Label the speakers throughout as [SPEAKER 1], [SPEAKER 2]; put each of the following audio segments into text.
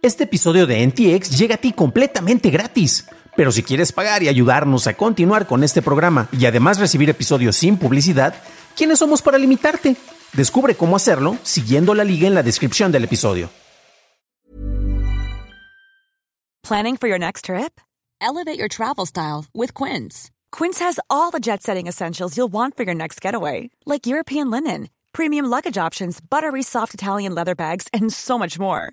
[SPEAKER 1] Este episodio de NTX llega a ti completamente gratis. Pero si quieres pagar y ayudarnos a continuar con este programa y además recibir episodios sin publicidad, ¿quiénes somos para limitarte? Descubre cómo hacerlo siguiendo la liga en la descripción del episodio.
[SPEAKER 2] Planning for your next trip? Elevate your travel style with Quince. Quince has all the jet-setting essentials you'll want for your next getaway, like European linen, premium luggage options, buttery soft Italian leather bags, and so much more.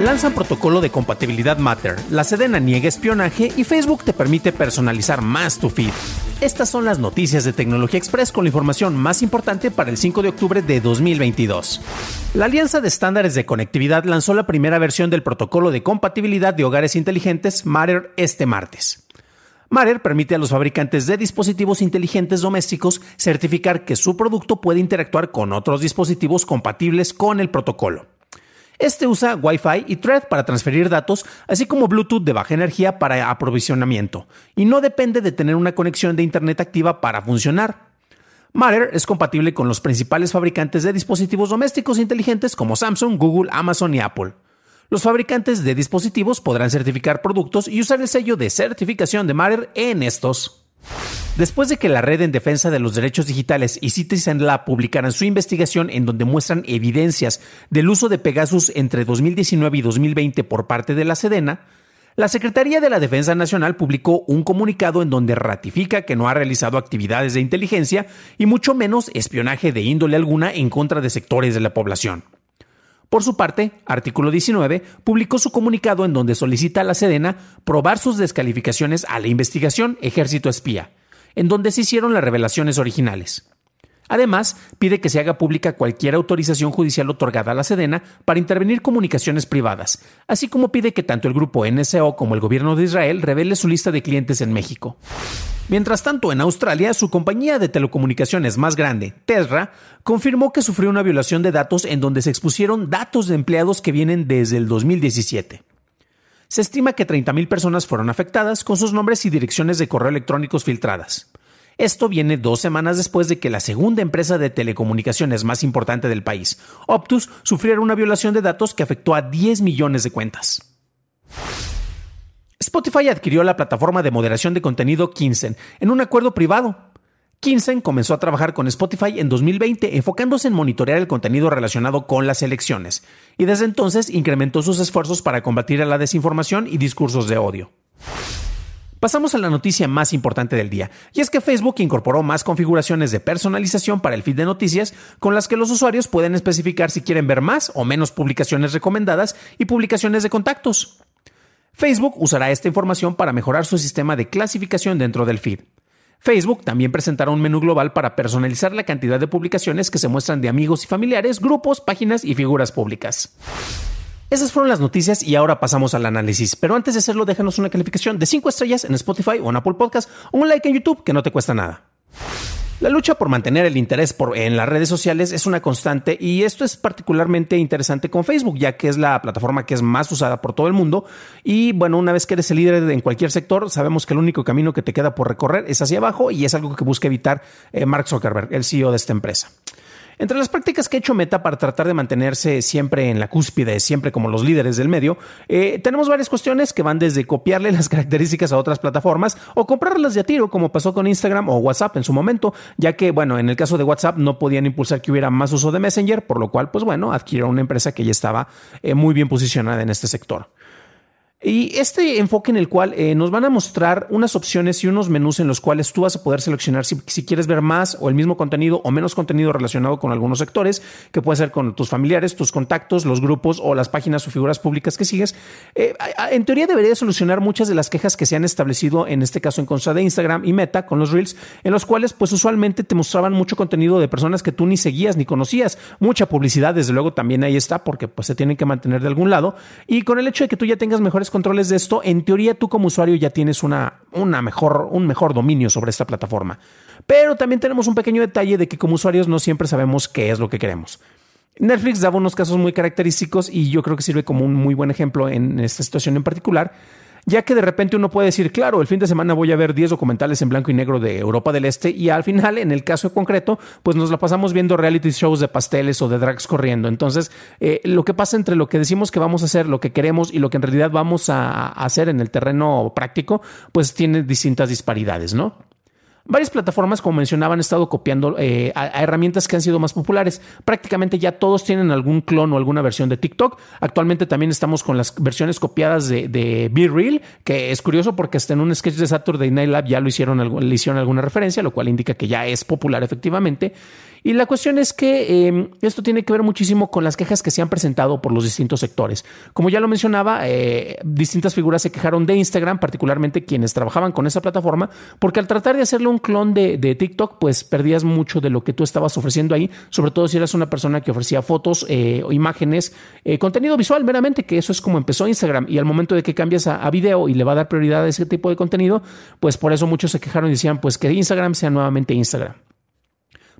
[SPEAKER 1] Lanzan protocolo de compatibilidad Matter, la Sedena niega espionaje y Facebook te permite personalizar más tu feed. Estas son las noticias de Tecnología Express con la información más importante para el 5 de octubre de 2022. La Alianza de Estándares de Conectividad lanzó la primera versión del protocolo de compatibilidad de hogares inteligentes Matter este martes. Matter permite a los fabricantes de dispositivos inteligentes domésticos certificar que su producto puede interactuar con otros dispositivos compatibles con el protocolo. Este usa Wi-Fi y Thread para transferir datos, así como Bluetooth de baja energía para aprovisionamiento, y no depende de tener una conexión de Internet activa para funcionar. Matter es compatible con los principales fabricantes de dispositivos domésticos inteligentes como Samsung, Google, Amazon y Apple. Los fabricantes de dispositivos podrán certificar productos y usar el sello de certificación de Matter en estos. Después de que la Red en Defensa de los Derechos Digitales y Citizen Lab publicaran su investigación en donde muestran evidencias del uso de Pegasus entre 2019 y 2020 por parte de la Sedena, la Secretaría de la Defensa Nacional publicó un comunicado en donde ratifica que no ha realizado actividades de inteligencia y mucho menos espionaje de índole alguna en contra de sectores de la población. Por su parte, Artículo 19 publicó su comunicado en donde solicita a la Sedena probar sus descalificaciones a la investigación Ejército Espía, en donde se hicieron las revelaciones originales. Además, pide que se haga pública cualquier autorización judicial otorgada a la Sedena para intervenir comunicaciones privadas, así como pide que tanto el grupo NSO como el gobierno de Israel revele su lista de clientes en México. Mientras tanto, en Australia, su compañía de telecomunicaciones más grande, Tesra, confirmó que sufrió una violación de datos en donde se expusieron datos de empleados que vienen desde el 2017. Se estima que 30.000 personas fueron afectadas con sus nombres y direcciones de correo electrónicos filtradas. Esto viene dos semanas después de que la segunda empresa de telecomunicaciones más importante del país, Optus, sufriera una violación de datos que afectó a 10 millones de cuentas. Spotify adquirió la plataforma de moderación de contenido Kinsen en un acuerdo privado. Kinsen comenzó a trabajar con Spotify en 2020 enfocándose en monitorear el contenido relacionado con las elecciones, y desde entonces incrementó sus esfuerzos para combatir a la desinformación y discursos de odio. Pasamos a la noticia más importante del día, y es que Facebook incorporó más configuraciones de personalización para el feed de noticias con las que los usuarios pueden especificar si quieren ver más o menos publicaciones recomendadas y publicaciones de contactos. Facebook usará esta información para mejorar su sistema de clasificación dentro del feed. Facebook también presentará un menú global para personalizar la cantidad de publicaciones que se muestran de amigos y familiares, grupos, páginas y figuras públicas. Esas fueron las noticias y ahora pasamos al análisis. Pero antes de hacerlo, déjanos una calificación de 5 estrellas en Spotify o en Apple Podcast o un like en YouTube que no te cuesta nada. La lucha por mantener el interés en las redes sociales es una constante y esto es particularmente interesante con Facebook, ya que es la plataforma que es más usada por todo el mundo. Y bueno, una vez que eres el líder en cualquier sector, sabemos que el único camino que te queda por recorrer es hacia abajo y es algo que busca evitar eh, Mark Zuckerberg, el CEO de esta empresa. Entre las prácticas que ha hecho Meta para tratar de mantenerse siempre en la cúspide, siempre como los líderes del medio, eh, tenemos varias cuestiones que van desde copiarle las características a otras plataformas o comprarlas de a tiro, como pasó con Instagram o WhatsApp en su momento, ya que, bueno, en el caso de WhatsApp no podían impulsar que hubiera más uso de Messenger, por lo cual, pues bueno, adquirieron una empresa que ya estaba eh, muy bien posicionada en este sector. Y este enfoque en el cual eh, nos van a mostrar unas opciones y unos menús en los cuales tú vas a poder seleccionar si, quieres ver más o el mismo contenido o menos contenido relacionado con algunos sectores, que puede ser con tus familiares, tus contactos, los grupos o las páginas o figuras públicas que sigues. Eh, en teoría debería solucionar muchas de las quejas que se han establecido en este caso en contra de Instagram y Meta con los Reels, en los cuales pues usualmente te mostraban mucho contenido de personas que tú ni seguías ni conocías. Mucha publicidad, desde luego también ahí está, porque pues se tienen que mantener de algún lado. Y con el hecho de que tú ya tengas mejores controles de esto, en teoría tú como usuario ya tienes una, una mejor, un mejor dominio sobre esta plataforma. Pero también tenemos un pequeño detalle de que como usuarios no siempre sabemos qué es lo que queremos. Netflix daba unos casos muy característicos y yo creo que sirve como un muy buen ejemplo en esta situación en particular ya que de repente uno puede decir, claro, el fin de semana voy a ver 10 documentales en blanco y negro de Europa del Este y al final, en el caso concreto, pues nos la pasamos viendo reality shows de pasteles o de drags corriendo. Entonces, eh, lo que pasa entre lo que decimos que vamos a hacer, lo que queremos y lo que en realidad vamos a hacer en el terreno práctico, pues tiene distintas disparidades, ¿no? Varias plataformas, como mencionaba, han estado copiando eh, a, herramientas que han sido más populares. Prácticamente ya todos tienen algún clon o alguna versión de TikTok. Actualmente también estamos con las versiones copiadas de, de Be Real, que es curioso porque hasta en un sketch de Saturday Night Live ya lo hicieron, le hicieron alguna referencia, lo cual indica que ya es popular efectivamente. Y la cuestión es que em, esto tiene que ver muchísimo con las quejas que se han presentado por los distintos sectores. Como ya lo mencionaba, eh, distintas figuras se quejaron de Instagram, particularmente quienes trabajaban con esa plataforma, porque al tratar de hacerle un clon de, TikTok, pues perdías mucho de lo que tú estabas ofreciendo ahí, sobre todo si eras una persona que ofrecía fotos eh, o imágenes, eh, contenido visual meramente, que eso es como empezó Instagram. Y al momento de que cambias a, a video y le va a dar prioridad a ese tipo de contenido, pues por eso muchos se quejaron y decían, pues que Instagram sea nuevamente Instagram.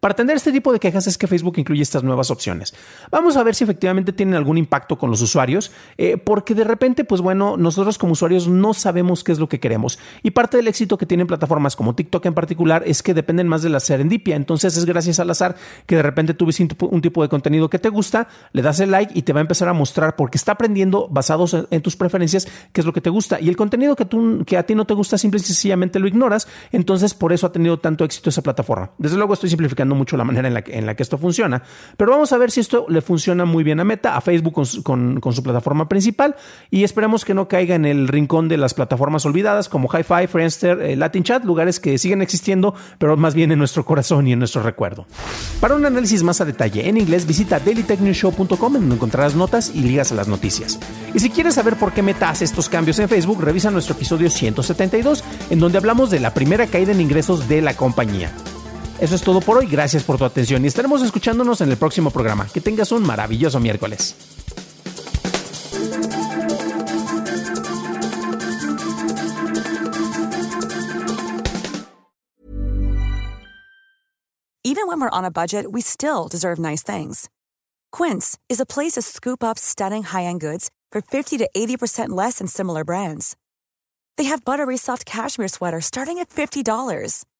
[SPEAKER 1] Para atender este tipo de quejas es que Facebook incluye estas nuevas opciones. Vamos a ver si efectivamente tienen algún impacto con los usuarios, eh, porque de repente, pues bueno, nosotros como usuarios no sabemos qué es lo que queremos. Y parte del éxito que tienen plataformas como TikTok en particular es que dependen más de la serendipia. Entonces es gracias al azar que de repente tú ves un tipo de contenido que te gusta, le das el like y te va a empezar a mostrar porque está aprendiendo basados en tus preferencias qué es lo que te gusta. Y el contenido que, que a ti no te gusta, simple y sencillamente lo ignoras. Entonces por eso ha tenido tanto éxito esa plataforma. Desde luego estoy simplificando mucho la manera en la, que, en la que esto funciona. Pero vamos a ver si esto le funciona muy bien a Meta, a Facebook con, su plataforma principal y esperemos que no caiga en el rincón de las plataformas olvidadas como HiFi, Friendster, eh, Latin Chat, lugares que siguen existiendo, pero más bien en nuestro corazón y en nuestro recuerdo. Para un análisis más a detalle en inglés, visita dailytechnewshow.com en donde encontrarás notas y ligas a las noticias. Y si quieres saber por qué Meta hace estos cambios en Facebook, revisa nuestro episodio 172, en donde hablamos de la primera caída en ingresos de la compañía. Eso es todo por hoy, gracias por tu atención y estaremos escuchándonos en el próximo programa. Que tengas un maravilloso miércoles.
[SPEAKER 2] Even when we're on a budget, we still deserve nice things. Quince is a place to scoop up stunning high-end goods for 50 to 80% less than similar brands. They have buttery soft cashmere sweaters starting at $50